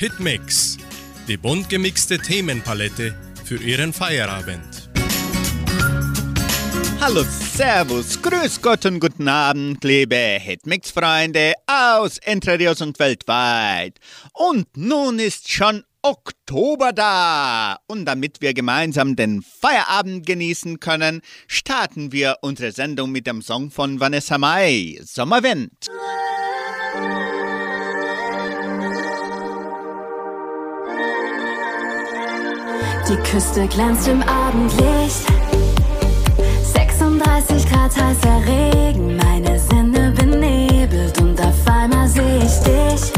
Hitmix, die bunt gemixte Themenpalette für Ihren Feierabend. Hallo, Servus, Grüß Gott und guten Abend, liebe Hitmix-Freunde aus Entre und weltweit. Und nun ist schon Oktober da. Und damit wir gemeinsam den Feierabend genießen können, starten wir unsere Sendung mit dem Song von Vanessa Mai, Sommerwind. Die Küste glänzt im Abendlicht. 36 Grad heißer Regen, meine Sinne benebelt und auf einmal sehe ich dich.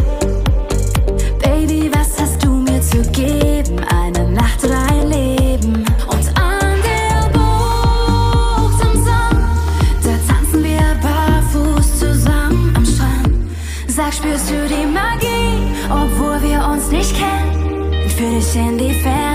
Baby, was hast du mir zu geben? Eine Nacht oder ein Leben? Und an der Bucht im Sand, da tanzen wir barfuß zusammen am Strand. Sag, spürst du die Magie, obwohl wir uns nicht kennen? Führ dich in die Ferne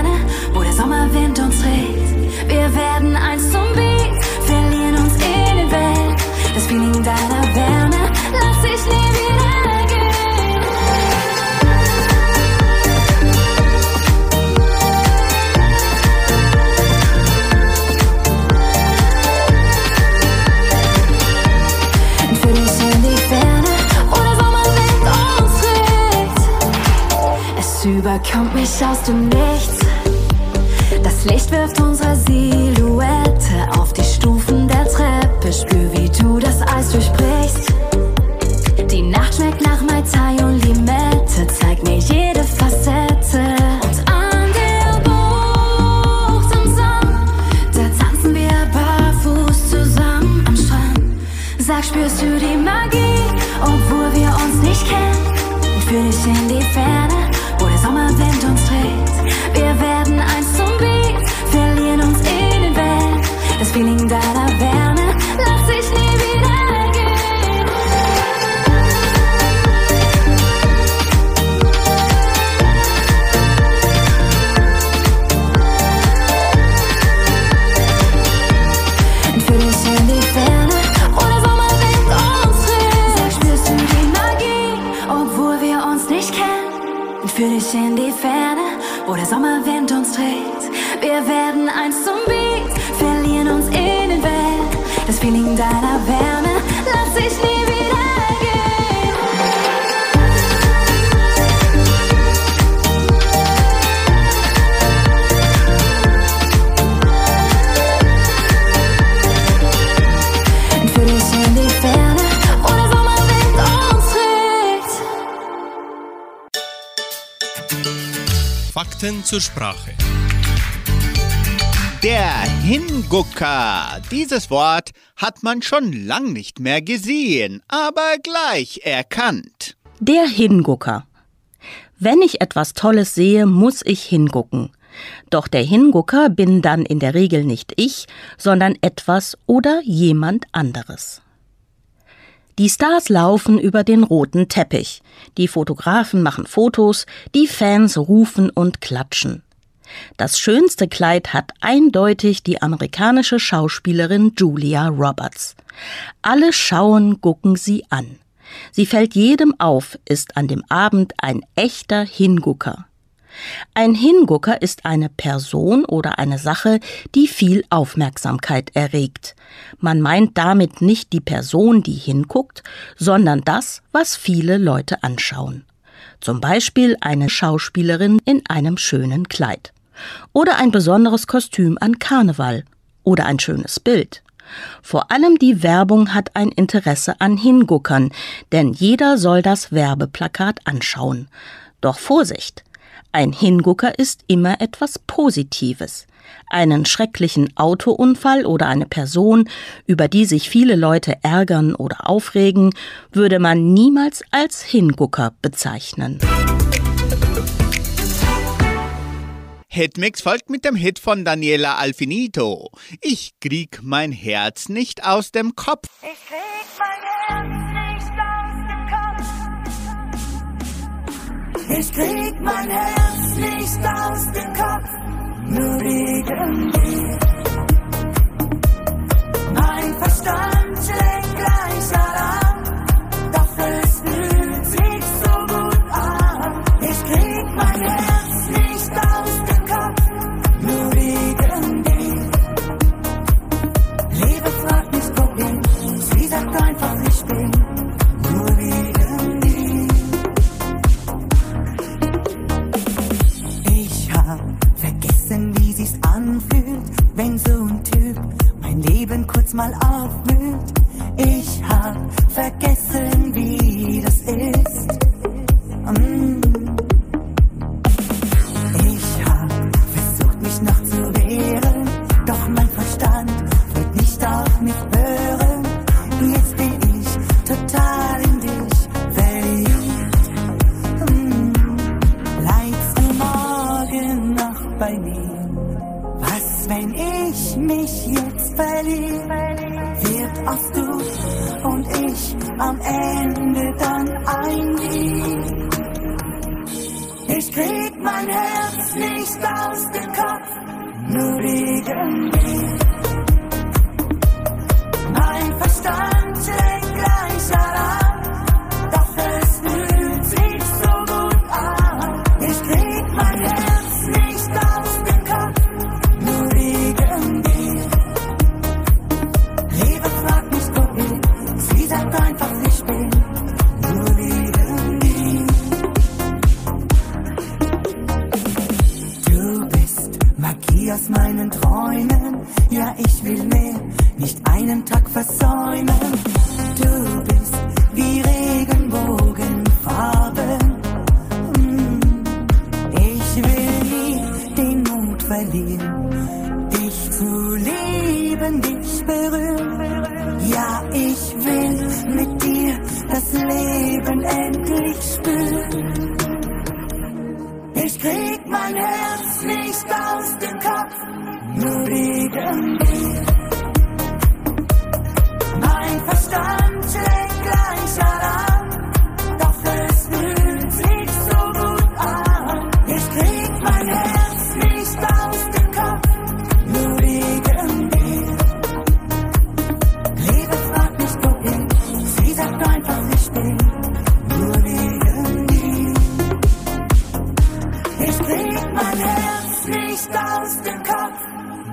überkommt mich aus dem Nichts. Das Licht wirft unsere Silhouette auf die Stufen der Treppe. Spür, wie du das Eis durchbrichst. Die Nacht schmeckt nach Mai Tai und Limette. Zeig mir jede zur Sprache. Der Hingucker. Dieses Wort hat man schon lang nicht mehr gesehen, aber gleich erkannt. Der Hingucker. Wenn ich etwas Tolles sehe, muss ich hingucken. Doch der Hingucker bin dann in der Regel nicht ich, sondern etwas oder jemand anderes. Die Stars laufen über den roten Teppich. Die Fotografen machen Fotos, die Fans rufen und klatschen. Das schönste Kleid hat eindeutig die amerikanische Schauspielerin Julia Roberts. Alle schauen, gucken sie an. Sie fällt jedem auf, ist an dem Abend ein echter Hingucker. Ein Hingucker ist eine Person oder eine Sache, die viel Aufmerksamkeit erregt. Man meint damit nicht die Person, die hinguckt, sondern das, was viele Leute anschauen. Zum Beispiel eine Schauspielerin in einem schönen Kleid. Oder ein besonderes Kostüm an Karneval. Oder ein schönes Bild. Vor allem die Werbung hat ein Interesse an Hinguckern, denn jeder soll das Werbeplakat anschauen. Doch Vorsicht! Ein Hingucker ist immer etwas Positives. Einen schrecklichen Autounfall oder eine Person, über die sich viele Leute ärgern oder aufregen, würde man niemals als Hingucker bezeichnen. Hitmix folgt mit dem Hit von Daniela Alfinito. Ich krieg mein Herz nicht aus dem Kopf. Ich krieg mein Herz nicht aus Ich krieg mein Herz nicht aus dem Kopf. Nur wegen dir. Mein Verstand schlägt gleich Alarm. anfühlt, wenn so ein Typ mein Leben kurz mal aufmüht. Ich hab vergessen, wie das ist. Mm.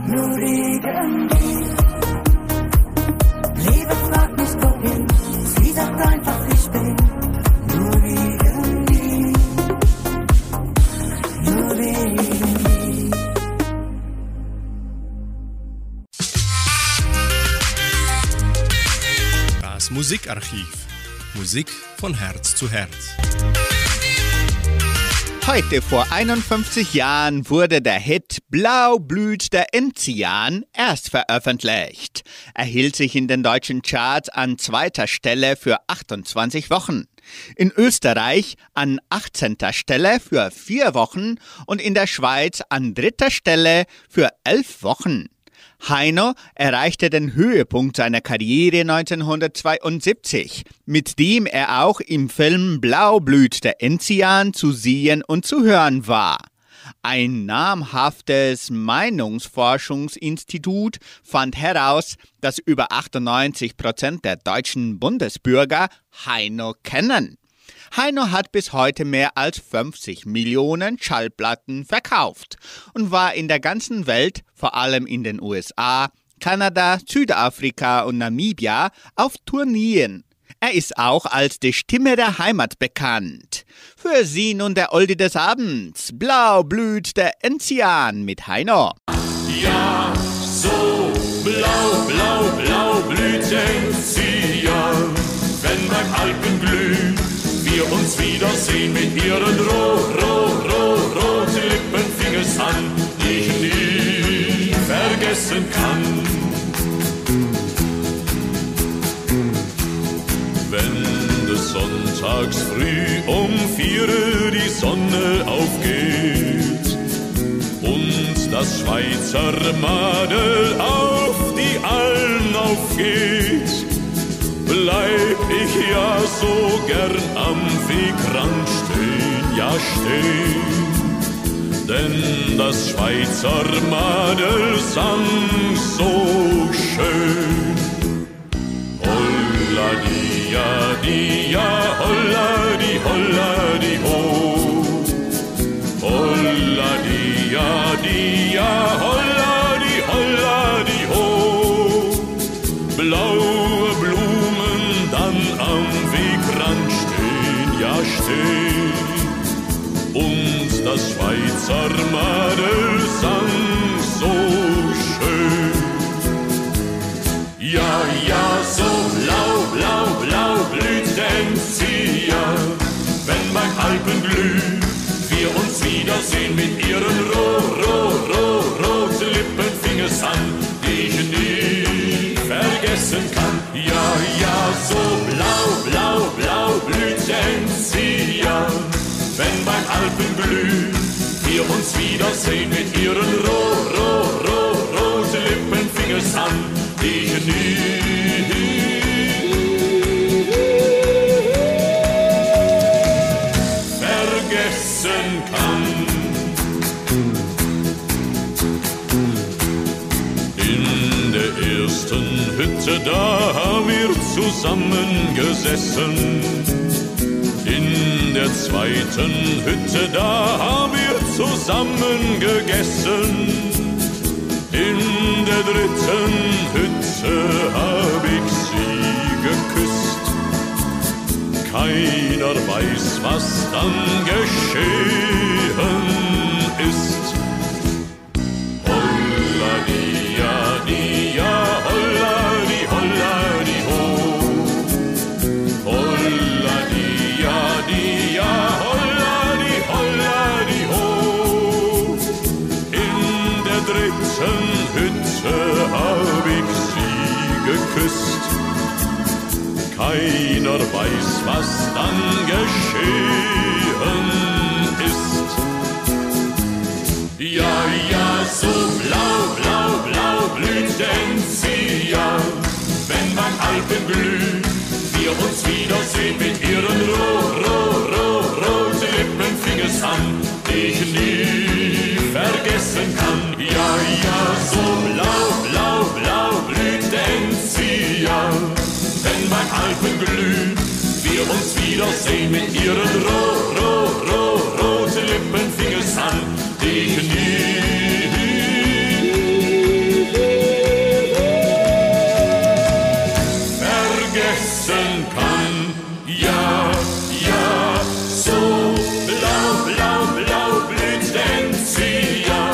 Nur wegen dir. Liebe fragt nicht wohin, sie sagt einfach, ich bin nur wegen dir. Nur wegen dir. Das Musikarchiv. Musik von Herz zu Herz. Heute vor 51 Jahren wurde der Hit Blau blüht der Enzian erst veröffentlicht. Er hielt sich in den deutschen Charts an zweiter Stelle für 28 Wochen. In Österreich an 18. Stelle für vier Wochen und in der Schweiz an dritter Stelle für elf Wochen. Heino erreichte den Höhepunkt seiner Karriere 1972, mit dem er auch im Film Blau blüht der Enzian zu sehen und zu hören war. Ein namhaftes Meinungsforschungsinstitut fand heraus, dass über 98 Prozent der deutschen Bundesbürger Heino kennen. Heino hat bis heute mehr als 50 Millionen Schallplatten verkauft und war in der ganzen Welt, vor allem in den USA, Kanada, Südafrika und Namibia, auf Tourneen. Er ist auch als die Stimme der Heimat bekannt. Für Sie nun der Oldie des Abends. Blau blüht der Enzian mit Heino. Ja, so blau, blau, blau blüht Enzian, wenn beim Alpenglüh wir uns wiedersehen mit ihren roh, roh, roh, roten Lippen fing es an, die ich nie vergessen kann. Sonntags früh um vier die Sonne aufgeht und das Schweizer Madel auf die Alm aufgeht, bleib ich ja so gern am Wegrand stehen, ja stehen. Denn das Schweizer Madel sang so schön. Holla dia dia, holla di holla di ho. Holla dia dia, holla di holla di ho. Blaue Blumen dann am Wegrand stehen, ja stehen. Und das Schweizer Madel sang so Lampenglüh. Wir uns wiedersehen mit ihren roh, roh, roh, roten Lippen fing es an, die ich nie vergessen kann. Ja, ja, so blau, blau, blau blüht sie ja, wenn beim Alpenblüh wir uns wiedersehen mit ihren roh, roh, Hütte, da haben wir zusammengesessen. In der zweiten Hütte, da haben wir zusammen gegessen. In der dritten Hütte hab ich sie geküsst. Keiner weiß, was dann geschehen ist. Holla dia Keiner weiß, was dann geschehen ist. Ja, ja, so blau, blau, blau blühten sie ja, wenn beim Alpenglüh wir uns wiedersehen mit ihren roh, roh, roh, roten Lippen fing es an, die ich nie vergessen kann. Ja, ja, so blau, blau, blau blühten sie ja, wenn beim Alpenglüh wir uns wiedersehen mit ihren roh, roh, roh, roten Lippen fing es an, die ich nie vergessen kann. Ja, ja, so blau, blau, blau blühten sie ja,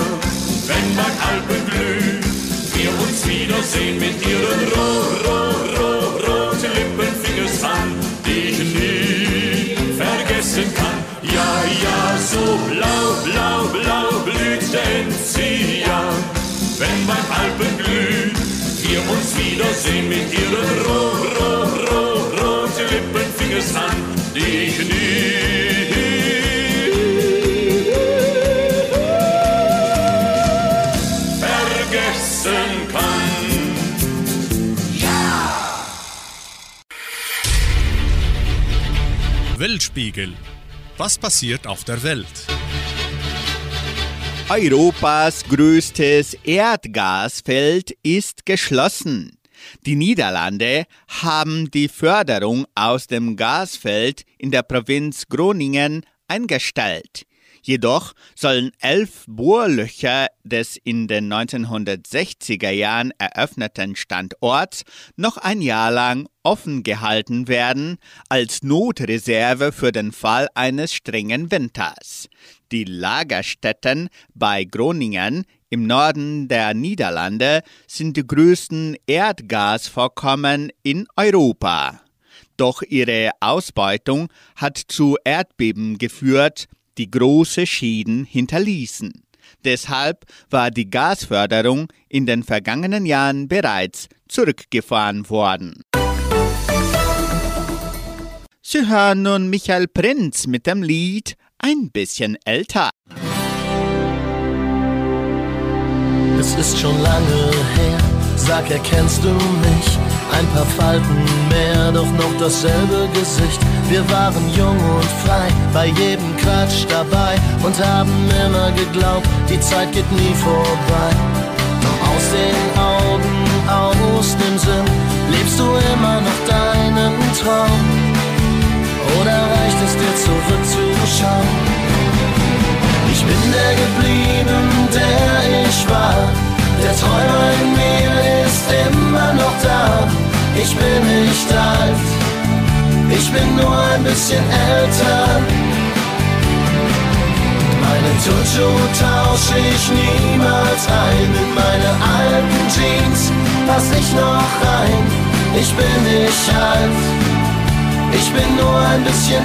wenn beim Alpenglüh wir uns wiedersehen mit ihren roh, roh, wenn beim Alpenglüh wir uns wiedersehen mit ihren roh, roh, roh, roten Lippen an, die ich nie vergessen kann. Weltspiegel. Was passiert auf der Welt? Europas größtes Erdgasfeld ist geschlossen. Die Niederlande haben die Förderung aus dem Gasfeld in der Provinz Groningen eingestellt. Jedoch sollen elf Bohrlöcher des in den 1960er Jahren eröffneten Standorts noch ein Jahr lang offen gehalten werden als Notreserve für den Fall eines strengen Winters. Die Lagerstätten bei Groningen im Norden der Niederlande sind die größten Erdgasvorkommen in Europa. Doch ihre Ausbeutung hat zu Erdbeben geführt, die große Schäden hinterließen. Deshalb war die Gasförderung in den vergangenen Jahren bereits zurückgefahren worden. Sie hören nun Michael Prinz mit dem Lied Ein bisschen älter. Es ist schon lange her, sag, erkennst du mich? Ein paar Falten mehr, doch noch dasselbe Gesicht. Wir waren jung und frei, bei jedem Quatsch dabei und haben immer geglaubt, die Zeit geht nie vorbei. Doch aus den Augen, aus dem Sinn, lebst du immer noch deinen Traum? Ich bin nicht alt, ich bin nur ein bisschen älter. Meine Turnschuhe tausche ich niemals ein. In meine alten Jeans pass ich noch rein. Ich bin nicht alt, ich bin nur ein bisschen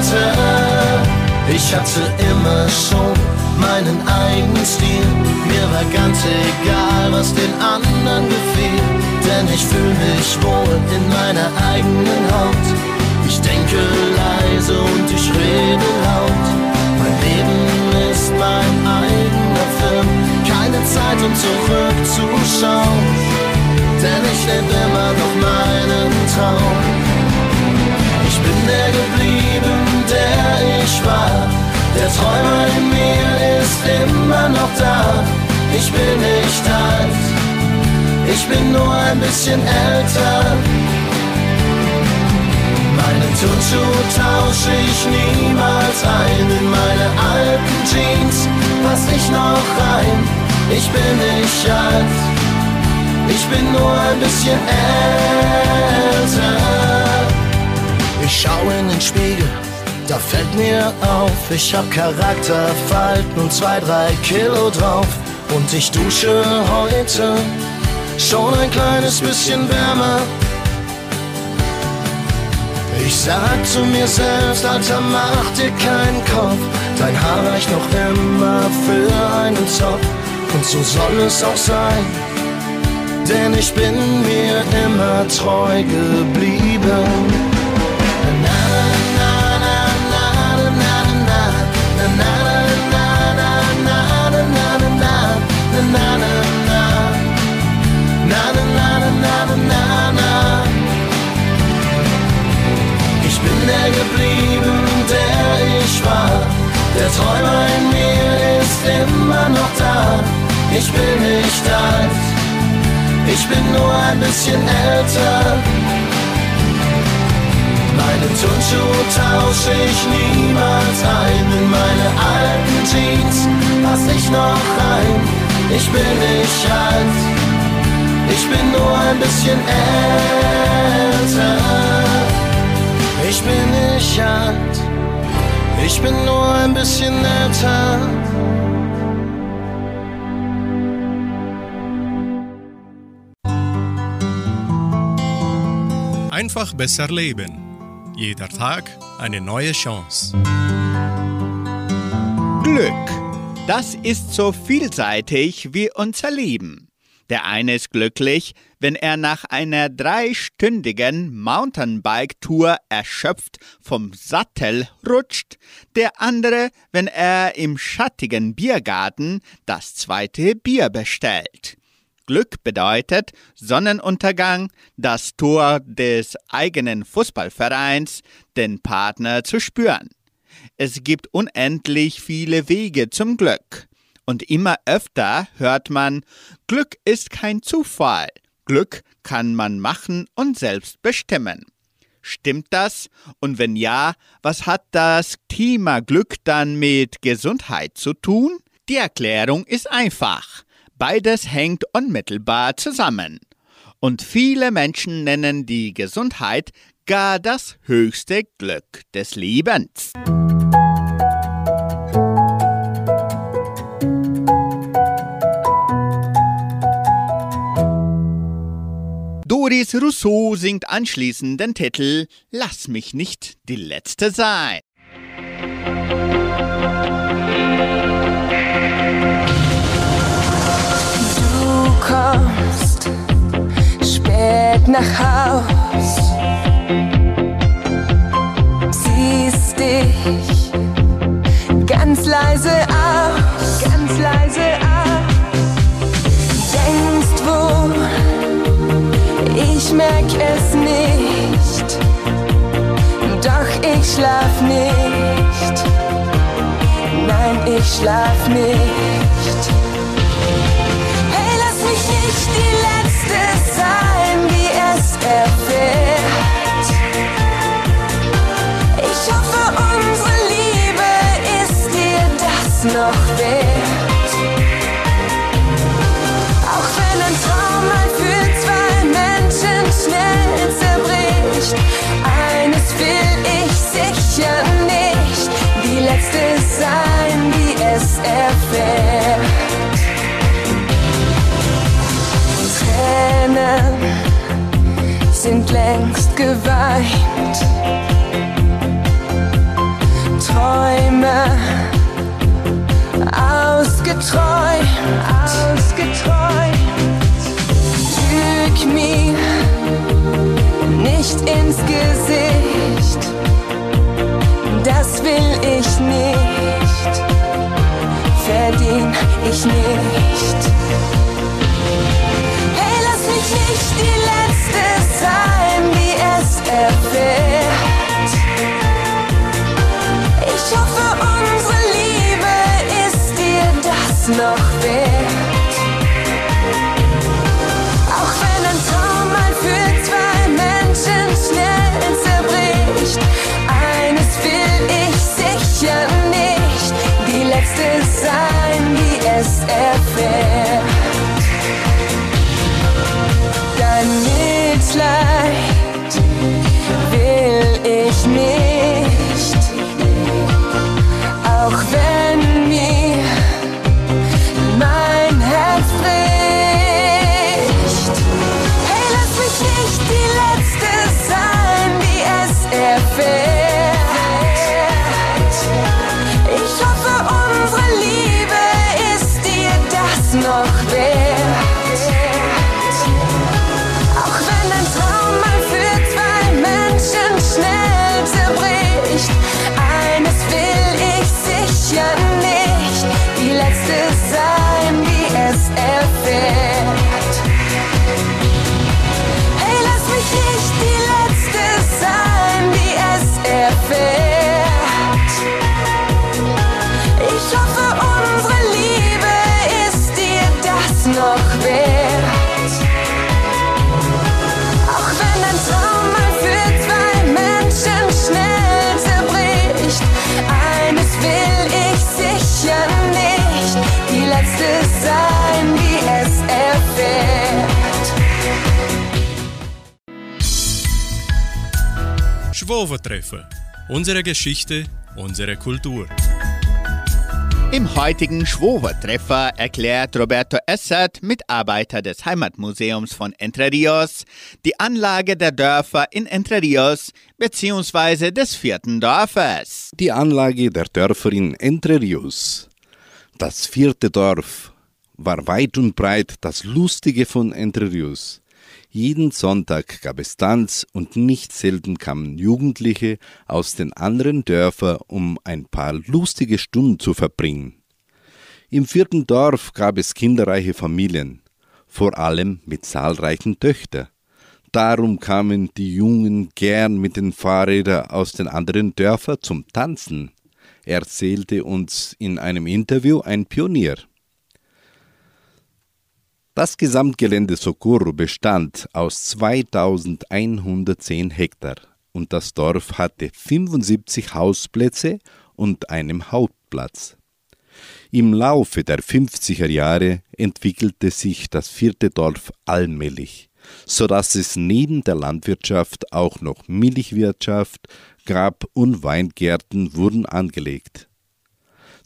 älter. Ich hatte immer schon meinen eigenen Stil. Mir war ganz egal, was den anderen gefiel, denn ich fühle mich wohl in meiner eigenen Haut. Ich denke leise und ich rede laut. Mein Leben ist mein eigener Film. Keine Zeit, um zurückzuschauen, denn ich lebe immer noch meinen Traum. Ich bin der geblieben, der ich war. Der Träumer in mir ist immer noch da. Ich bin nicht alt, ich bin nur ein bisschen älter. Meine Turnschuhe tausche ich niemals ein. In meine alten Jeans pass ich noch rein. Ich bin nicht alt, ich bin nur ein bisschen älter. Ich schaue in den Spiegel, da fällt mir auf, ich hab Charakterfalten und zwei, drei Kilo drauf. Und ich dusche heute schon ein kleines bisschen wärmer. Ich sag zu mir selbst, Alter, mach dir keinen Kopf. Dein Haar reicht noch immer für einen Zopf. Und so soll es auch sein. Denn ich bin mir immer treu geblieben. Geblieben, der ich war. Der Träumer in mir ist immer noch da. Ich bin nicht alt, ich bin nur ein bisschen älter. Meine Turnschuhe tausche ich niemals ein. In meine alten Jeans pass ich noch rein. Ich bin nicht alt, ich bin nur ein bisschen älter. Ich bin nicht alt, ich bin nur ein bisschen älter. Einfach besser leben. Jeder Tag eine neue Chance. Glück, das ist so vielseitig wie unser Leben. Der eine ist glücklich, wenn er nach einer dreistündigen Mountainbike-Tour erschöpft vom Sattel rutscht, der andere, wenn er im schattigen Biergarten das zweite Bier bestellt. Glück bedeutet Sonnenuntergang, das Tor des eigenen Fußballvereins, den Partner zu spüren. Es gibt unendlich viele Wege zum Glück. Und immer öfter hört man, Glück ist kein Zufall. Glück kann man machen und selbst bestimmen. Stimmt das? Und wenn ja, was hat das Thema Glück dann mit Gesundheit zu tun? Die Erklärung ist einfach. Beides hängt unmittelbar zusammen. Und viele Menschen nennen die Gesundheit gar das höchste Glück des Lebens. Doris Rousseau singt anschließend den Titel Lass mich nicht die Letzte sein. Du kommst spät nach Haus, siehst dich ganz leise aus, ich schlaf nicht, nein, ich schlaf nicht. Tränen sind längst geweint. Träume ausgeträumt, ausgeträumt. Lüg mir nicht ins Gesicht, das will ich nicht. Hey, lass mich nicht die Letzte sein, die es erfährt. Ich hoffe, unsere Liebe ist dir das noch wert. Auch wenn ein Traum mal für zwei Menschen schnell zerbricht, eines will ich sicher nicht, die letzte sein, die Schwovertreffer. Unsere Geschichte, unsere Kultur. Im heutigen Schwovertreffer erklärt Roberto Essert, Mitarbeiter des Heimatmuseums von Entre Rios, die Anlage der Dörfer in Entre Rios bzw. des vierten Dorfes. Die Anlage der Dörfer in Entre Rios. Das vierte Dorf war weit und breit das Lustige von Entre Rios. Jeden Sonntag gab es Tanz und nicht selten kamen Jugendliche aus den anderen Dörfern, um ein paar lustige Stunden zu verbringen. Im vierten Dorf gab es kinderreiche Familien, vor allem mit zahlreichen Töchtern. Darum kamen die Jungen gern mit den Fahrrädern aus den anderen Dörfern zum Tanzen, erzählte uns in einem Interview ein Pionier. Das Gesamtgelände Socorro bestand aus 2110 Hektar und das Dorf hatte 75 Hausplätze und einem Hauptplatz. Im Laufe der 50er Jahre entwickelte sich das vierte Dorf allmählich, so dass es neben der Landwirtschaft auch noch Milchwirtschaft, Grab- und Weingärten wurden angelegt.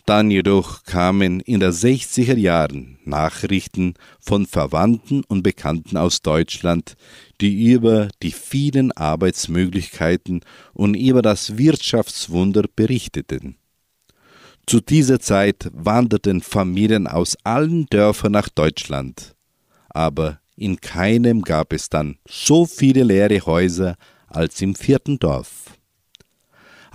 Dann jedoch kamen in den 60er Jahren Nachrichten von Verwandten und Bekannten aus Deutschland, die über die vielen Arbeitsmöglichkeiten und über das Wirtschaftswunder berichteten. Zu dieser Zeit wanderten Familien aus allen Dörfern nach Deutschland, aber in keinem gab es dann so viele leere Häuser als im vierten Dorf.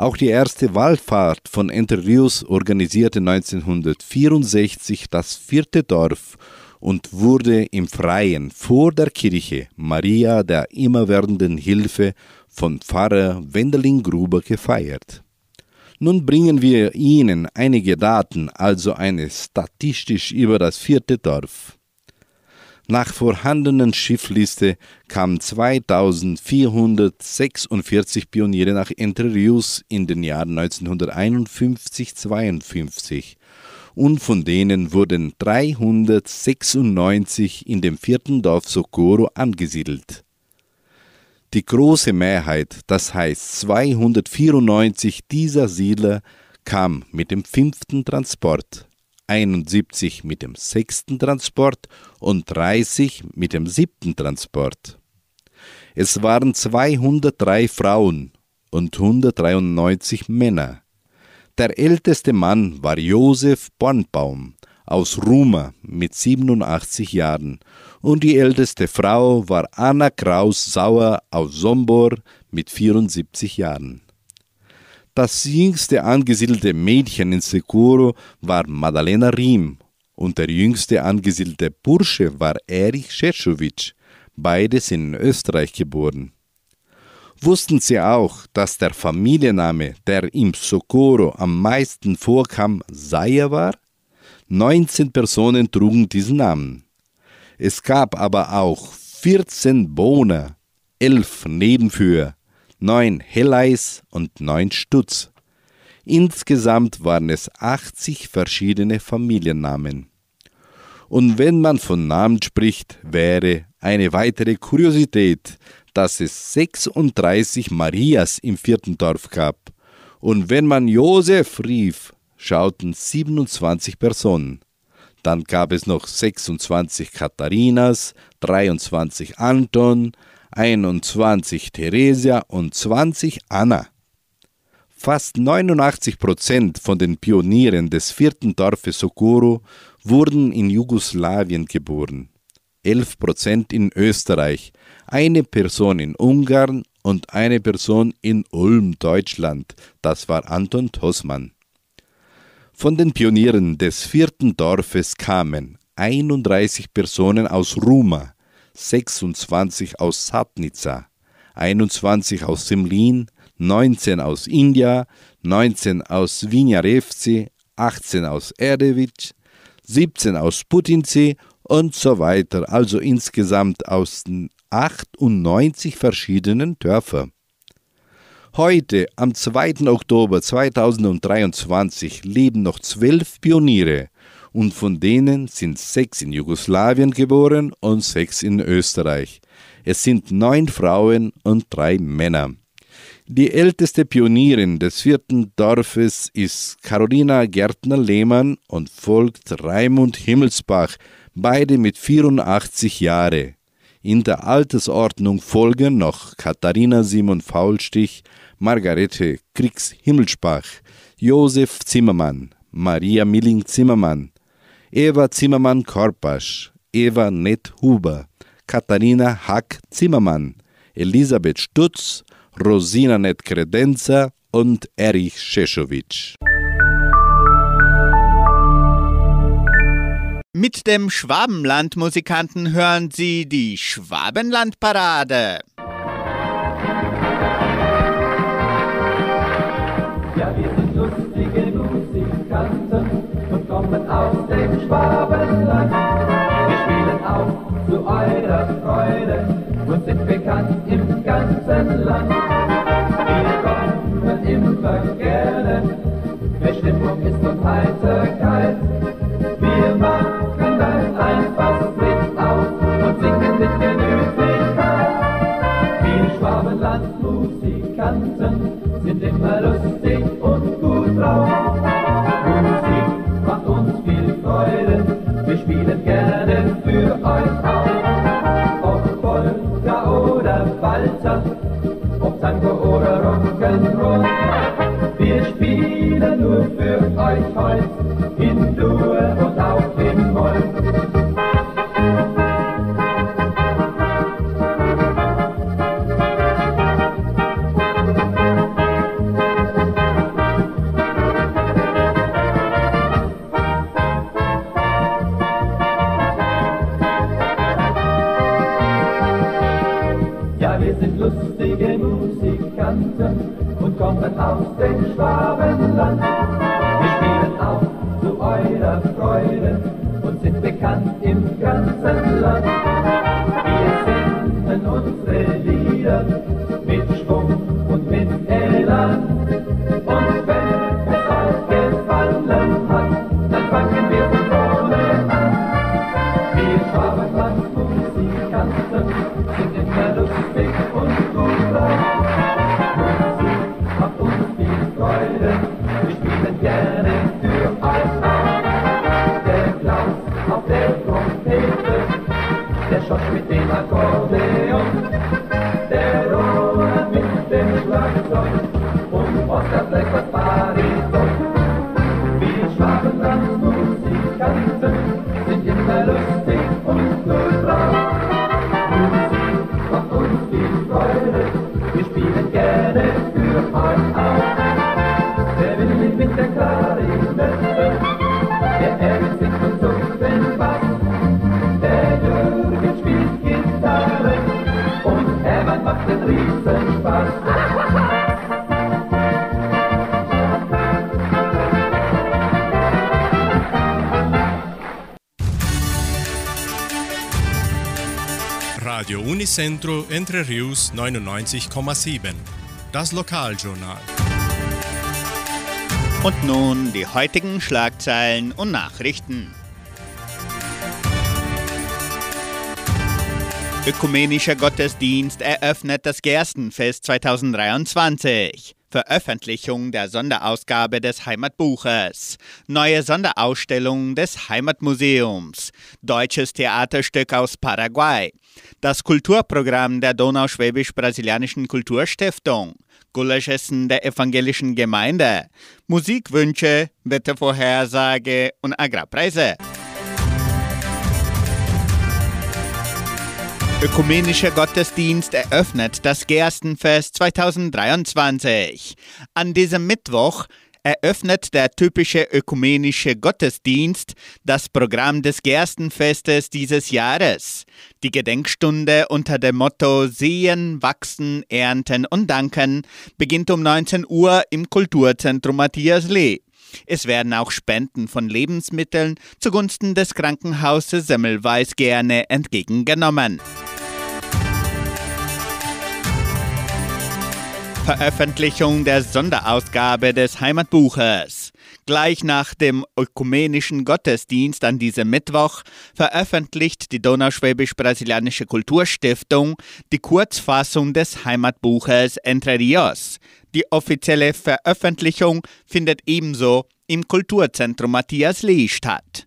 Auch die erste Wallfahrt von Entre Rios organisierte 1964 das vierte Dorf und wurde im Freien vor der Kirche Maria der immerwährenden Hilfe von Pfarrer Wendelin Gruber gefeiert. Nun bringen wir Ihnen einige Daten, also eine statistisch über das vierte Dorf. Nach vorhandenen Schiffliste kamen 2446 Pioniere nach Entre Rios in den Jahren 1951-52 und von denen wurden 396 in dem vierten Dorf Socorro angesiedelt. Die große Mehrheit, das heißt 294 dieser Siedler, kam mit dem fünften Transport, 71 mit dem sechsten Transport und 30 mit dem siebten Transport. Es waren 203 Frauen und 193 Männer. Der älteste Mann war Josef Bornbaum aus Ruma mit 87 Jahren und die älteste Frau war Anna Kraus-Sauer aus Sombor mit 74 Jahren. Das jüngste angesiedelte Mädchen in Securo war Madalena Riem und der jüngste angesiedelte Bursche war Erich Szeszowicz. Beide sind in Österreich geboren. Wussten Sie auch, dass der Familienname, der im Socorro am meisten vorkam, Seier war? 19 Personen trugen diesen Namen. Es gab aber auch 14 Bohner, 11 Nebenführer, 9 Helleis und 9 Stutz. Insgesamt waren es 80 verschiedene Familiennamen. Und wenn man von Namen spricht, wäre eine weitere Kuriosität, dass es 36 Marias im vierten Dorf gab. Und wenn man Josef rief, schauten 27 Personen. Dann gab es noch 26 Katharinas, 23 Anton, 21 Theresia und 20 Anna. Fast 89 Prozent von den Pionieren des vierten Dorfes Socorro wurden in Jugoslawien geboren, 11 Prozent in Österreich, eine Person in Ungarn und eine Person in Ulm, Deutschland. Das war Anton Tosmann. Von den Pionieren des vierten Dorfes kamen 31 Personen aus Ruma, 26 aus Sapnica, 21 aus Semlin, 19 aus India, 19 aus Vinjarevci, 18 aus Erdevich, 17 aus Putinci und so weiter, also insgesamt aus 98 verschiedenen Dörfern. Heute, am 2. Oktober 2023, leben noch zwölf Pioniere und von denen sind sechs in Jugoslawien geboren und sechs in Österreich. Es sind neun Frauen und drei Männer. Die älteste Pionierin des vierten Dorfes ist Carolina Gärtner-Lehmann und folgt Raimund Himmelsbach, beide mit 84 Jahren. In der Altersordnung folgen noch Katharina Simon Faulstich, Margarete Kriegs-Himmelsbach, Josef Zimmermann, Maria Milling-Zimmermann, Eva Zimmermann-Korpasch, Eva Nett-Huber, Katharina Hack-Zimmermann, Elisabeth Stutz, Rosina Nett-Kredenzer und Erich Szeszowicz. Mit dem Schwabenland-Musikanten hören Sie die Schwabenland-Parade. Schwabenland. Wir spielen auch zu eurer Freude und sind bekannt im ganzen Land. Wir kommen immer gerne, wer Stimmung ist und Heiterkeit. Wir machen und auch in Moll. Wir sind lustige Musikanten und kommen aus dem love. Radio Unicentro Entre Rius 99,7. Das Lokaljournal. Und nun die heutigen Schlagzeilen und Nachrichten. Ökumenischer Gottesdienst eröffnet das Gerstenfest 2023. Veröffentlichung der Sonderausgabe des Heimatbuches. Neue Sonderausstellung des Heimatmuseums. Deutsches Theaterstück aus Paraguay. Das Kulturprogramm der Donauschwäbisch-Brasilianischen Kulturstiftung. Gulaschessen der evangelischen Gemeinde. Musikwünsche, Wettervorhersage und Agrarpreise. Ökumenischer Gottesdienst eröffnet das Gerstenfest 2023. An diesem Mittwoch eröffnet der typische ökumenische Gottesdienst das Programm des Gerstenfestes dieses Jahres. Die Gedenkstunde unter dem Motto Sehen, Wachsen, Ernten und Danken beginnt um 19 Uhr im Kulturzentrum Matthias Lee. Es werden auch Spenden von Lebensmitteln zugunsten des Krankenhauses Semmelweis gerne entgegengenommen. Veröffentlichung der Sonderausgabe des Heimatbuches. Gleich nach dem ökumenischen Gottesdienst an diesem Mittwoch veröffentlicht die Donauschwäbisch-Brasilianische Kulturstiftung die Kurzfassung des Heimatbuches Entre Rios. Die offizielle Veröffentlichung findet ebenso im Kulturzentrum Matthias Lee statt.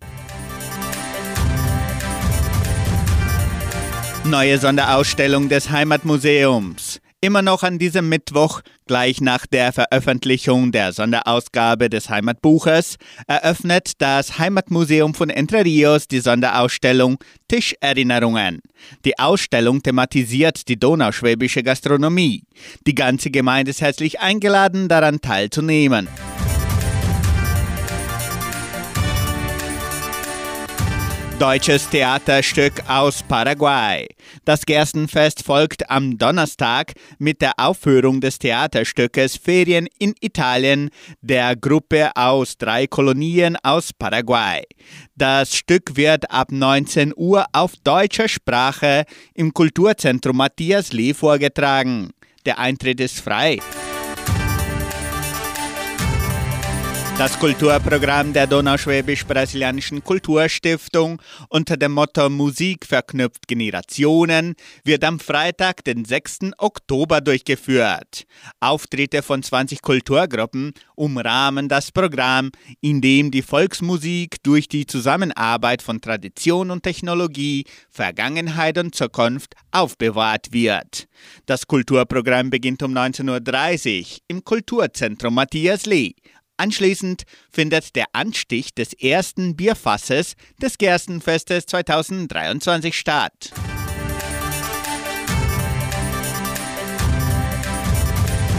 Neue Sonderausstellung des Heimatmuseums. Immer noch an diesem Mittwoch, gleich nach der Veröffentlichung der Sonderausgabe des Heimatbuches, eröffnet das Heimatmuseum von Entre Rios die Sonderausstellung Tischerinnerungen. Die Ausstellung thematisiert die donauschwäbische Gastronomie. Die ganze Gemeinde ist herzlich eingeladen, daran teilzunehmen. Deutsches Theaterstück aus Paraguay. Das Gerstenfest folgt am Donnerstag mit der Aufführung des Theaterstückes Ferien in Italien der Gruppe aus drei Kolonien aus Paraguay. Das Stück wird ab 19 Uhr auf deutscher Sprache im Kulturzentrum Matthias Lee vorgetragen. Der Eintritt ist frei. Das Kulturprogramm der Donauschwäbisch-Brasilianischen Kulturstiftung unter dem Motto Musik verknüpft Generationen wird am Freitag, den 6. Oktober durchgeführt. Auftritte von 20 Kulturgruppen umrahmen das Programm, in dem die Volksmusik durch die Zusammenarbeit von Tradition und Technologie, Vergangenheit und Zukunft aufbewahrt wird. Das Kulturprogramm beginnt um 19.30 Uhr im Kulturzentrum Matthias Lee. Anschließend findet der Anstich des ersten Bierfasses des Gerstenfestes 2023 statt.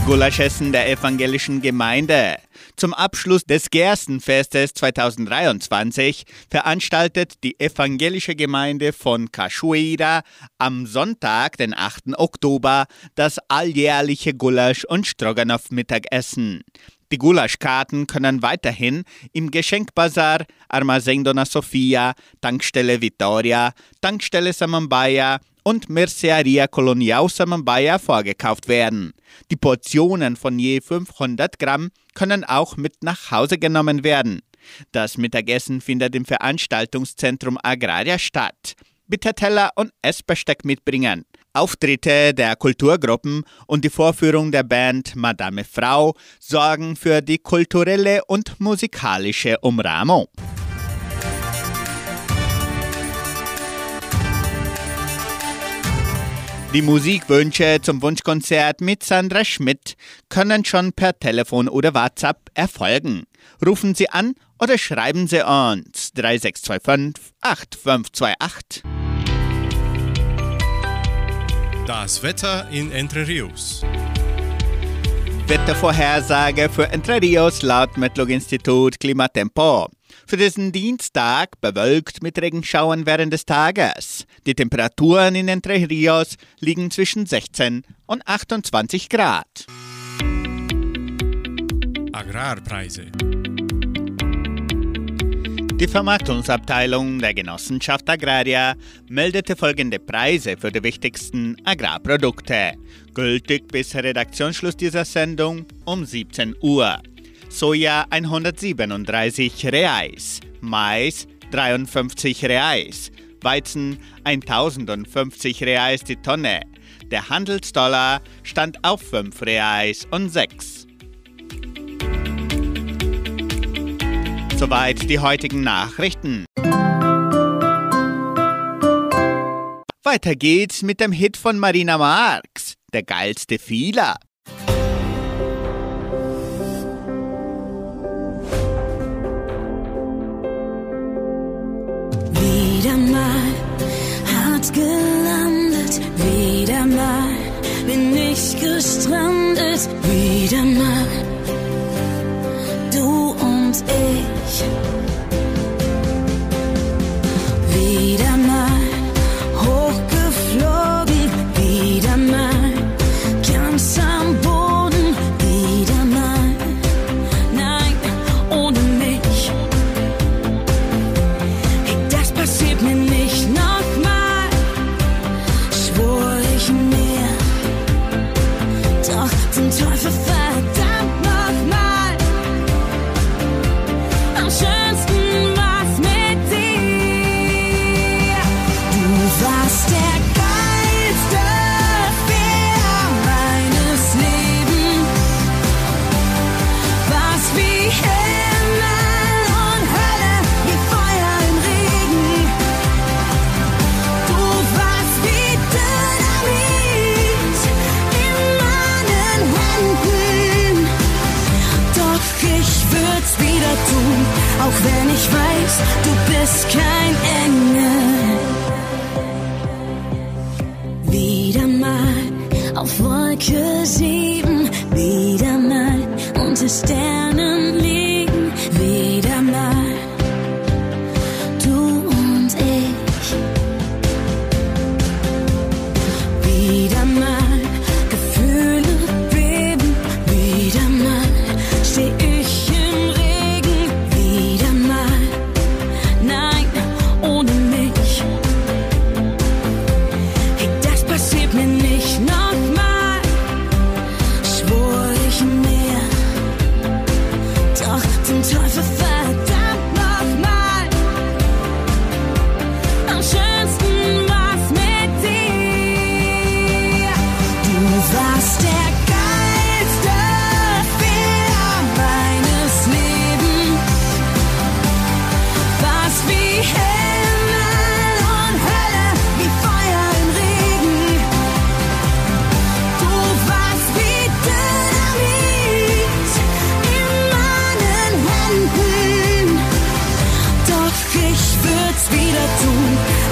Gulaschessen der evangelischen Gemeinde. Zum Abschluss des Gerstenfestes 2023 veranstaltet die evangelische Gemeinde von Cachoeira am Sonntag, den 8. Oktober, das alljährliche Gulasch- und Stroganoff-Mittagessen. Die Gulaschkarten können weiterhin im Geschenkbazar, Armazém Dona Sofia, Tankstelle Vittoria, Tankstelle Samambaya und Merceria Colonial Samambaya vorgekauft werden. Die Portionen von je 500 Gramm können auch mit nach Hause genommen werden. Das Mittagessen findet im Veranstaltungszentrum Agraria statt. Bitte Teller und Essbesteck mitbringen. Auftritte der Kulturgruppen und die Vorführung der Band Madame Frau sorgen für die kulturelle und musikalische Umrahmung. Die Musikwünsche zum Wunschkonzert mit Sandra Schmidt können schon per Telefon oder WhatsApp erfolgen. Rufen Sie an oder schreiben Sie uns 3625 8528. Das Wetter in Entre Rios. Wettervorhersage für Entre Rios laut Metlog-Institut Klimatempo. Für diesen Dienstag bewölkt mit Regenschauern während des Tages. Die Temperaturen in Entre Rios liegen zwischen 16 und 28 Grad. Agrarpreise. Die Vermarktungsabteilung der Genossenschaft Agraria meldete folgende Preise für die wichtigsten Agrarprodukte, gültig bis Redaktionsschluss dieser Sendung um 17 Uhr. Soja 137 Reais, Mais 53 Reais, Weizen 1050 Reais die Tonne. Der Handelsdollar stand auf 5 Reais und 6. Soweit die heutigen Nachrichten. Weiter geht's mit dem Hit von Marina Marx, der geilste Fieler. Wieder mal hart gelandet, wieder mal bin ich gestrandet, wieder mal du und ich. Wieder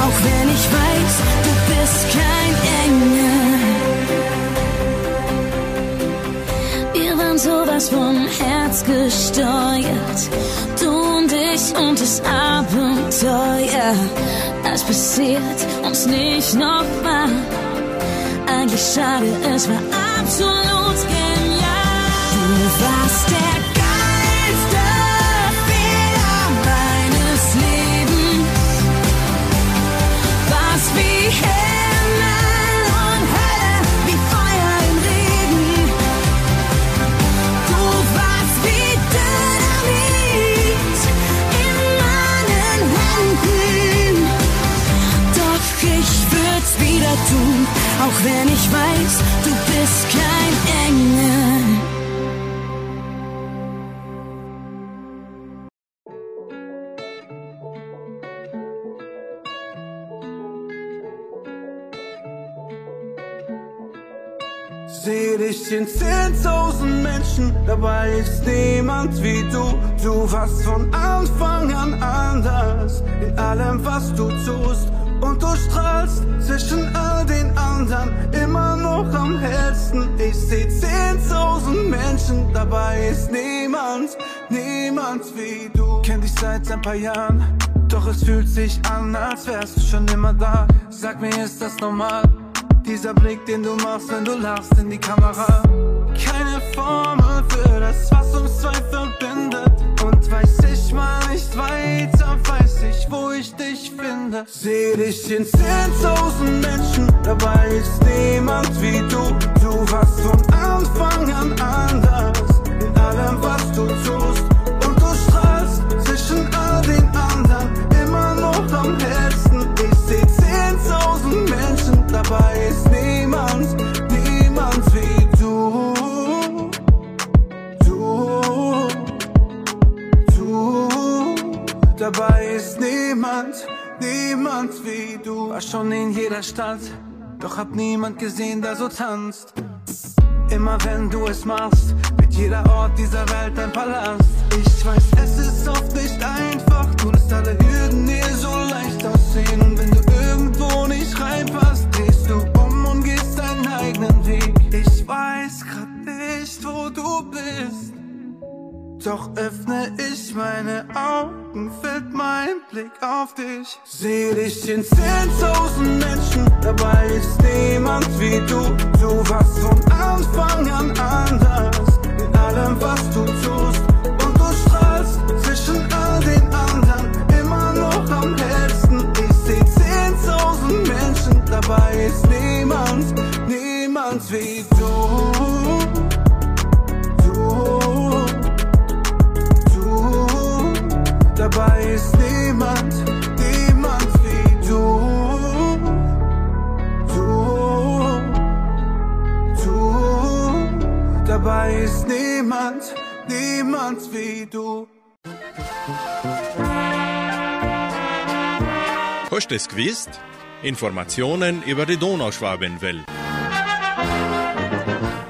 auch wenn ich weiß, du bist kein Engel. Wir waren sowas von Herz gesteuert, du und ich und das Abenteuer. Das passiert uns nicht nochmal. Eigentlich schade, es war absolut genial. Du warst der tun, auch wenn ich weiß, du bist kein Engel. Seh dich in 10.000 Menschen, dabei ist niemand wie du. Du warst von Anfang an anders in allem, was du tust. Und du strahlst zwischen all den anderen immer noch am hellsten. Ich seh 10.000 Menschen, dabei ist niemand, niemand wie du. Kenn dich seit ein paar Jahren, doch es fühlt sich an, als wärst du schon immer da. Sag mir, ist das normal? Dieser Blick, den du machst, wenn du lachst in die Kamera. Keine Formel für das, was uns zwei verbindet. Und weiß ich mal nicht weiter wo ich dich finde. Seh dich in zehntausend Menschen, dabei ist niemand wie du. Du warst von Anfang an. an schon in jeder Stadt, doch hab niemand gesehen, der so tanzt. Immer wenn du es machst, wird jeder Ort dieser Welt ein Palast. Ich weiß, es ist oft nicht einfach, du lässt alle Hürden dir so leicht aussehen. Und wenn du irgendwo nicht reinpasst, drehst du um und gehst deinen eigenen Weg. Ich weiß grad nicht, wo du bist. Doch öffne ich meine Augen, fällt mein Blick auf dich. Seh dich in 10.000 Menschen, dabei ist niemand wie du. Du warst von Anfang an anders, in allem was du tust. Und du strahlst zwischen all den anderen, immer noch am hellsten. Ich seh 10.000 Menschen, dabei ist niemand, niemand wie du. Dabei ist niemand, niemand wie du. Du, du, dabei ist niemand, niemand wie du. Hast du es gewusst? Informationen über die Donauschwabenwelle.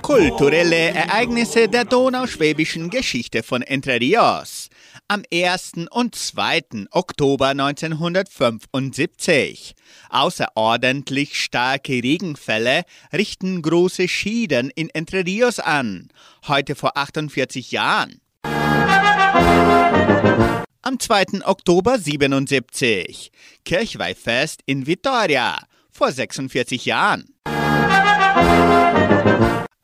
Kulturelle Ereignisse der donauschwäbischen Geschichte von Entre Rios. Am 1. und 2. Oktober 1975. Außerordentlich starke Regenfälle richten große Schieden in Entre Rios an. Heute vor 48 Jahren. Am 2. Oktober 77. Kirchweihfest in Vitoria. Vor 46 Jahren.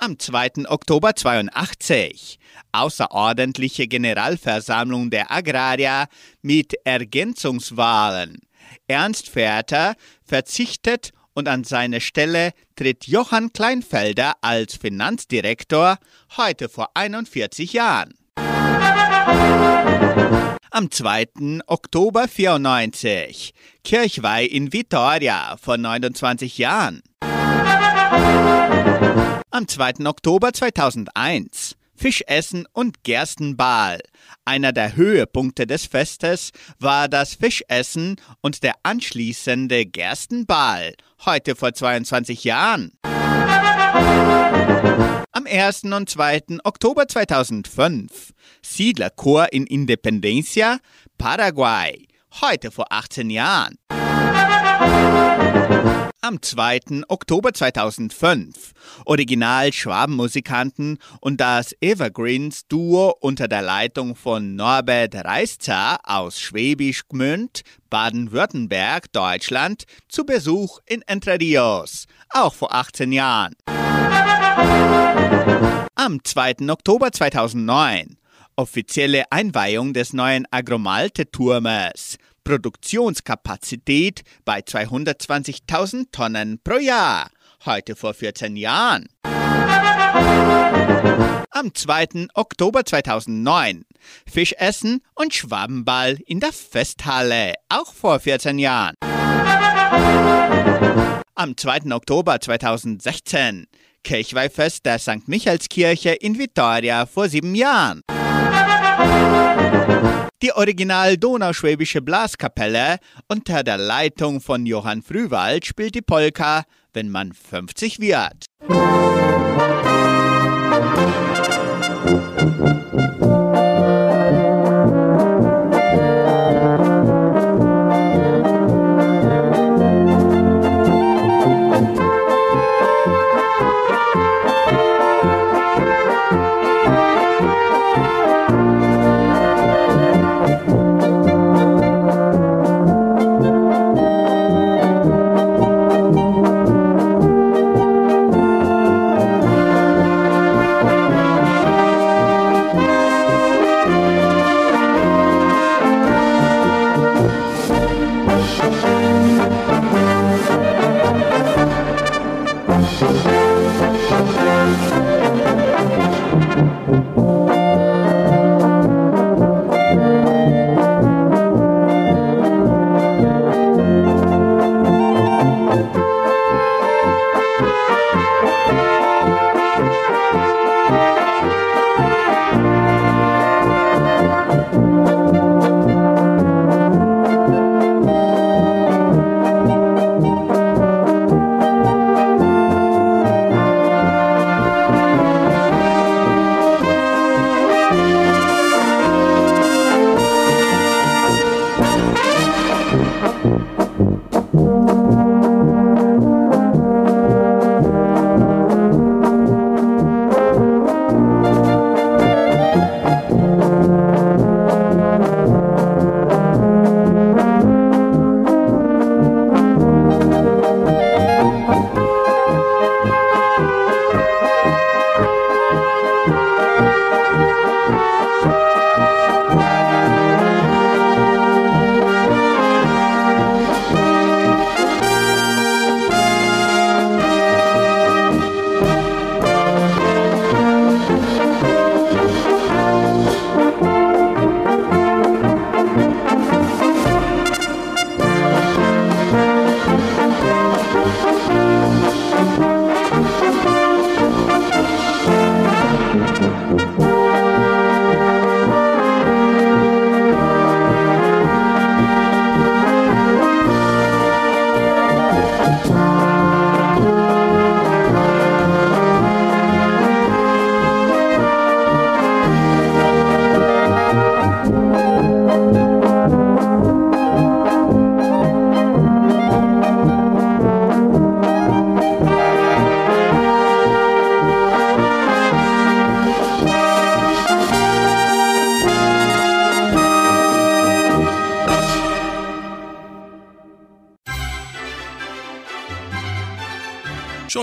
Am 2. Oktober 82. Außerordentliche Generalversammlung der Agrarier mit Ergänzungswahlen. Ernst Vater verzichtet und an seine Stelle tritt Johann Kleinfelder als Finanzdirektor heute vor 41 Jahren. Am 2. Oktober 94. Kirchweih in Vitoria vor 29 Jahren. Am 2. Oktober 2001. Fischessen und Gerstenball. Einer der Höhepunkte des Festes war das Fischessen und der anschließende Gerstenball. Heute vor 22 Jahren. Am 1. und 2. Oktober 2005 Siedlerchor in Independencia, Paraguay. Heute vor 18 Jahren. Am 2. Oktober 2005 Original Schwabenmusikanten und das Evergreens Duo unter der Leitung von Norbert Reiszer aus Schwäbisch Gmünd, Baden-Württemberg, Deutschland zu Besuch in Entre Rios, auch vor 18 Jahren. Am 2. Oktober 2009 offizielle Einweihung des neuen Agromalte-Turmes. Produktionskapazität bei 220.000 Tonnen pro Jahr. Heute vor 14 Jahren. Am 2. Oktober 2009 Fischessen und Schwabenball in der Festhalle, auch vor 14 Jahren. Am 2. Oktober 2016 Kirchweihfest der St. Michaelskirche in Vitoria vor sieben Jahren. Die Original Donauschwäbische Blaskapelle unter der Leitung von Johann Frühwald spielt die Polka, wenn man 50 wird. Schon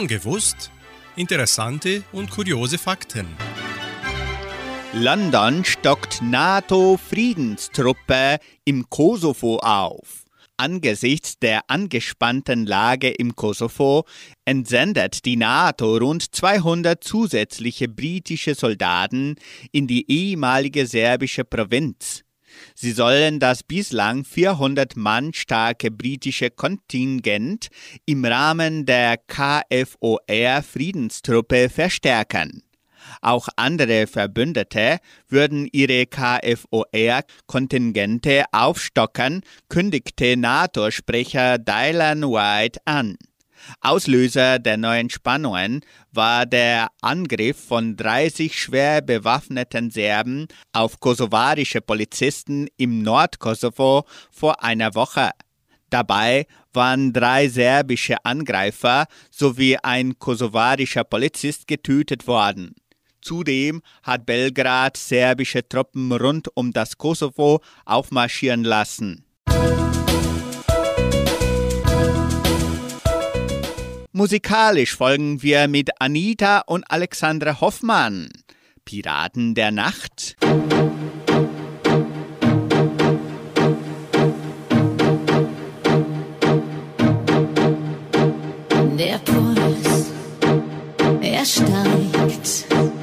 gewusst? Interessante und kuriose Fakten. London stockt NATO-Friedenstruppe im Kosovo auf. Angesichts der angespannten Lage im Kosovo entsendet die NATO rund 200 zusätzliche britische Soldaten in die ehemalige serbische Provinz. Sie sollen das bislang 400 Mann starke britische Kontingent im Rahmen der KFOR Friedenstruppe verstärken. Auch andere Verbündete würden ihre KFOR-Kontingente aufstocken, kündigte NATO-Sprecher Dylan White an. Auslöser der neuen Spannungen war der Angriff von 30 schwer bewaffneten Serben auf kosovarische Polizisten im Nordkosovo vor einer Woche. Dabei waren drei serbische Angreifer sowie ein kosovarischer Polizist getötet worden. Zudem hat Belgrad serbische Truppen rund um das Kosovo aufmarschieren lassen. Musikalisch folgen wir mit Anita und Alexandra Hoffmann. Piraten der Nacht. Der Puls, er steigt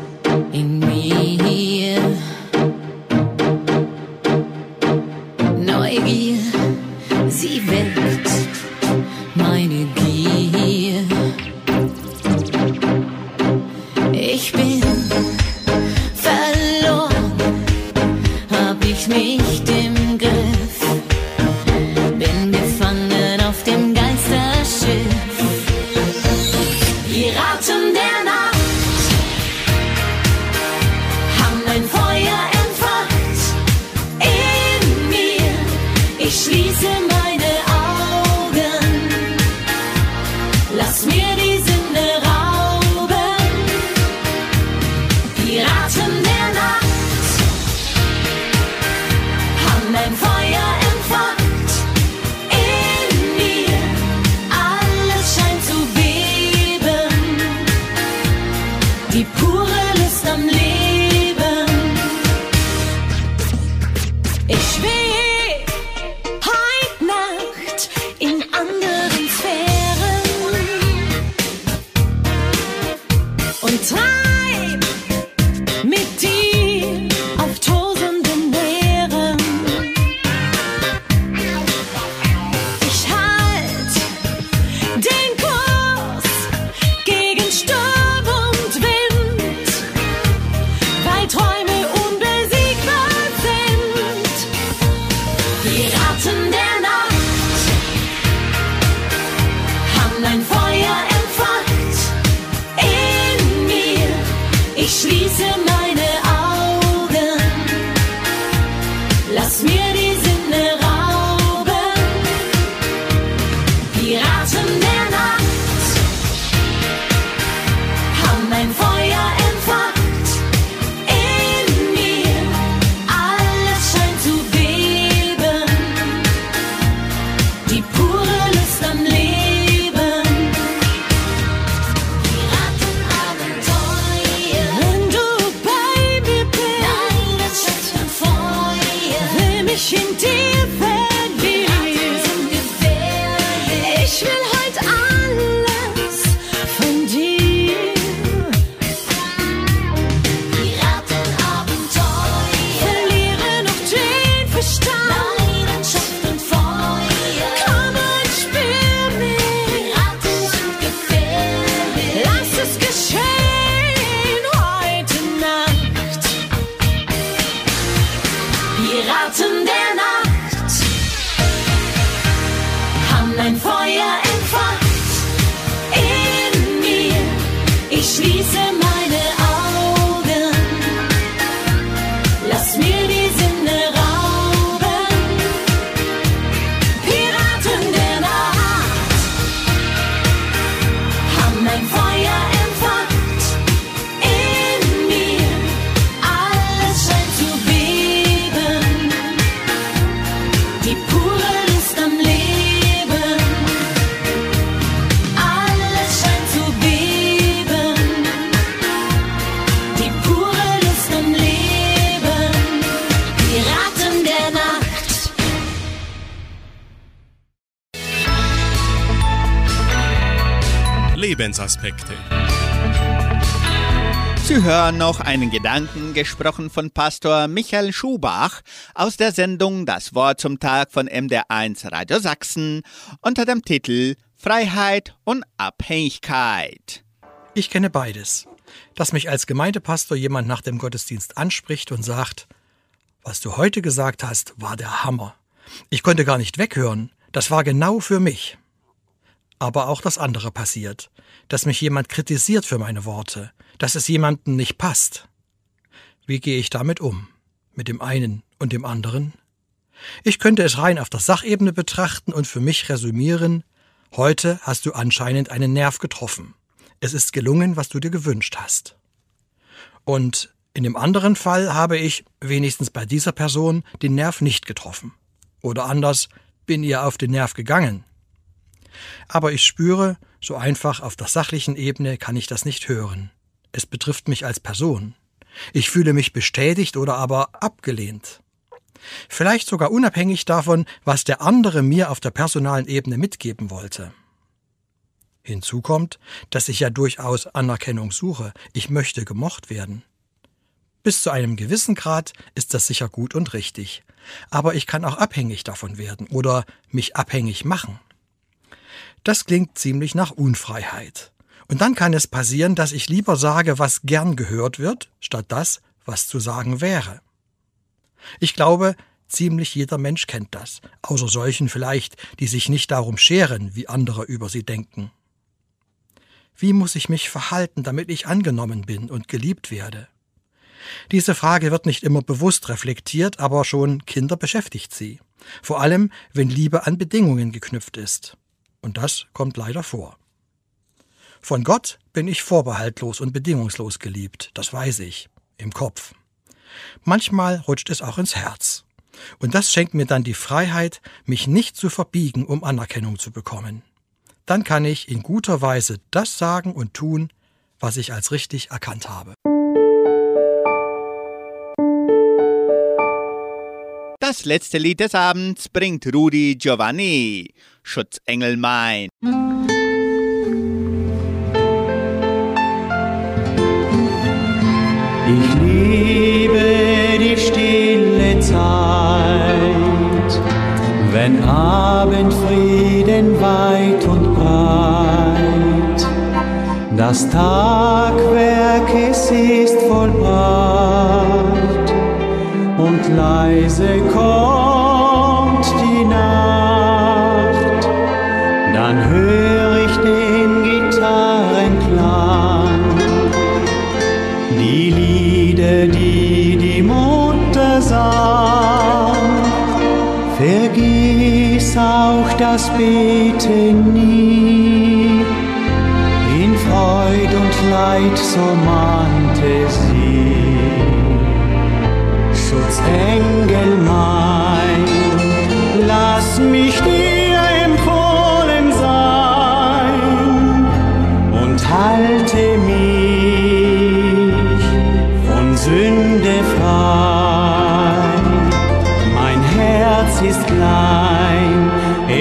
noch einen Gedanken gesprochen von Pastor Michael Schubach aus der Sendung Das Wort zum Tag von MDR1 Radio Sachsen unter dem Titel Freiheit und Abhängigkeit. Ich kenne beides. Dass mich als Gemeindepastor jemand nach dem Gottesdienst anspricht und sagt, was du heute gesagt hast, war der Hammer. Ich konnte gar nicht weghören. Das war genau für mich. Aber auch das andere passiert, dass mich jemand kritisiert für meine Worte, dass es jemandem nicht passt. Wie gehe ich damit um? Mit dem einen und dem anderen? Ich könnte es rein auf der Sachebene betrachten und für mich resümieren, heute hast du anscheinend einen Nerv getroffen. Es ist gelungen, was du dir gewünscht hast. Und in dem anderen Fall habe ich, wenigstens bei dieser Person, den Nerv nicht getroffen. Oder anders, bin ihr auf den Nerv gegangen. Aber ich spüre, so einfach auf der sachlichen Ebene kann ich das nicht hören. Es betrifft mich als Person. Ich fühle mich bestätigt oder aber abgelehnt. Vielleicht sogar unabhängig davon, was der andere mir auf der personalen Ebene mitgeben wollte. Hinzu kommt, dass ich ja durchaus Anerkennung suche. Ich möchte gemocht werden. Bis zu einem gewissen Grad ist das sicher gut und richtig. Aber ich kann auch abhängig davon werden oder mich abhängig machen. Das klingt ziemlich nach Unfreiheit. Und dann kann es passieren, dass ich lieber sage, was gern gehört wird, statt das, was zu sagen wäre. Ich glaube, ziemlich jeder Mensch kennt das, außer solchen vielleicht, die sich nicht darum scheren, wie andere über sie denken. Wie muss ich mich verhalten, damit ich angenommen bin und geliebt werde? Diese Frage wird nicht immer bewusst reflektiert, aber schon Kinder beschäftigt sie. Vor allem, wenn Liebe an Bedingungen geknüpft ist. Und das kommt leider vor. Von Gott bin ich vorbehaltlos und bedingungslos geliebt, das weiß ich, im Kopf. Manchmal rutscht es auch ins Herz. Und das schenkt mir dann die Freiheit, mich nicht zu verbiegen, um Anerkennung zu bekommen. Dann kann ich in guter Weise das sagen und tun, was ich als richtig erkannt habe. Das letzte Lied des Abends bringt Rudi Giovanni, Schutzengel mein. Ich liebe die stille Zeit, wenn Abendfrieden weit und breit, das Tagwerk es ist vollbracht und leise kommt die Nacht, dann höre Vergiss auch das Beten nie, in Freud und Leid so mahnte sie.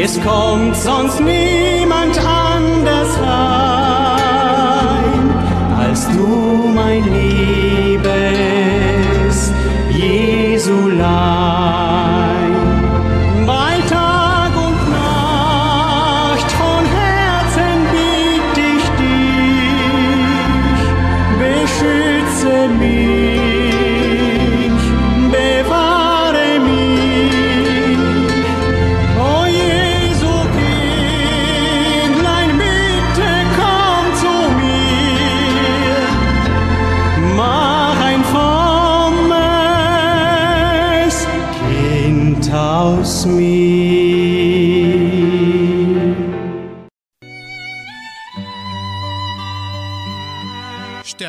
Es kommt sonst niemand anders rein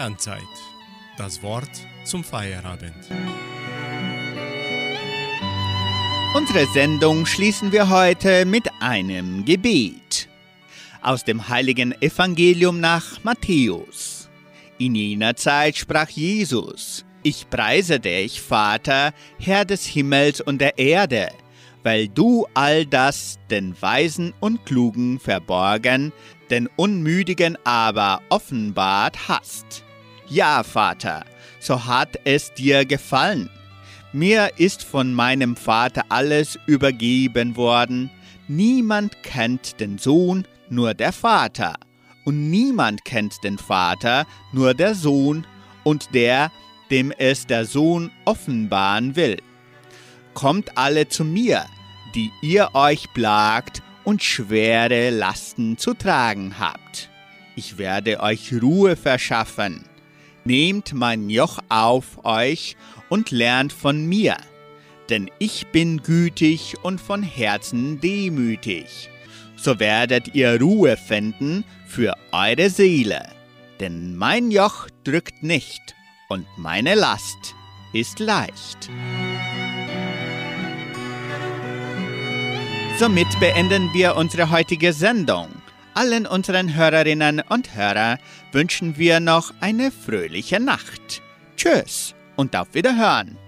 Sternzeit. Das Wort zum Feierabend. Unsere Sendung schließen wir heute mit einem Gebet aus dem heiligen Evangelium nach Matthäus. In jener Zeit sprach Jesus, Ich preise dich, Vater, Herr des Himmels und der Erde, weil du all das den Weisen und Klugen verborgen, den Unmüdigen aber offenbart hast. Ja, Vater, so hat es dir gefallen. Mir ist von meinem Vater alles übergeben worden. Niemand kennt den Sohn, nur der Vater. Und niemand kennt den Vater, nur der Sohn und der, dem es der Sohn offenbaren will. Kommt alle zu mir, die ihr euch plagt und schwere Lasten zu tragen habt. Ich werde euch Ruhe verschaffen. Nehmt mein Joch auf euch und lernt von mir, denn ich bin gütig und von Herzen demütig. So werdet ihr Ruhe finden für eure Seele, denn mein Joch drückt nicht und meine Last ist leicht. Somit beenden wir unsere heutige Sendung. Allen unseren Hörerinnen und Hörern wünschen wir noch eine fröhliche Nacht. Tschüss und auf Wiederhören.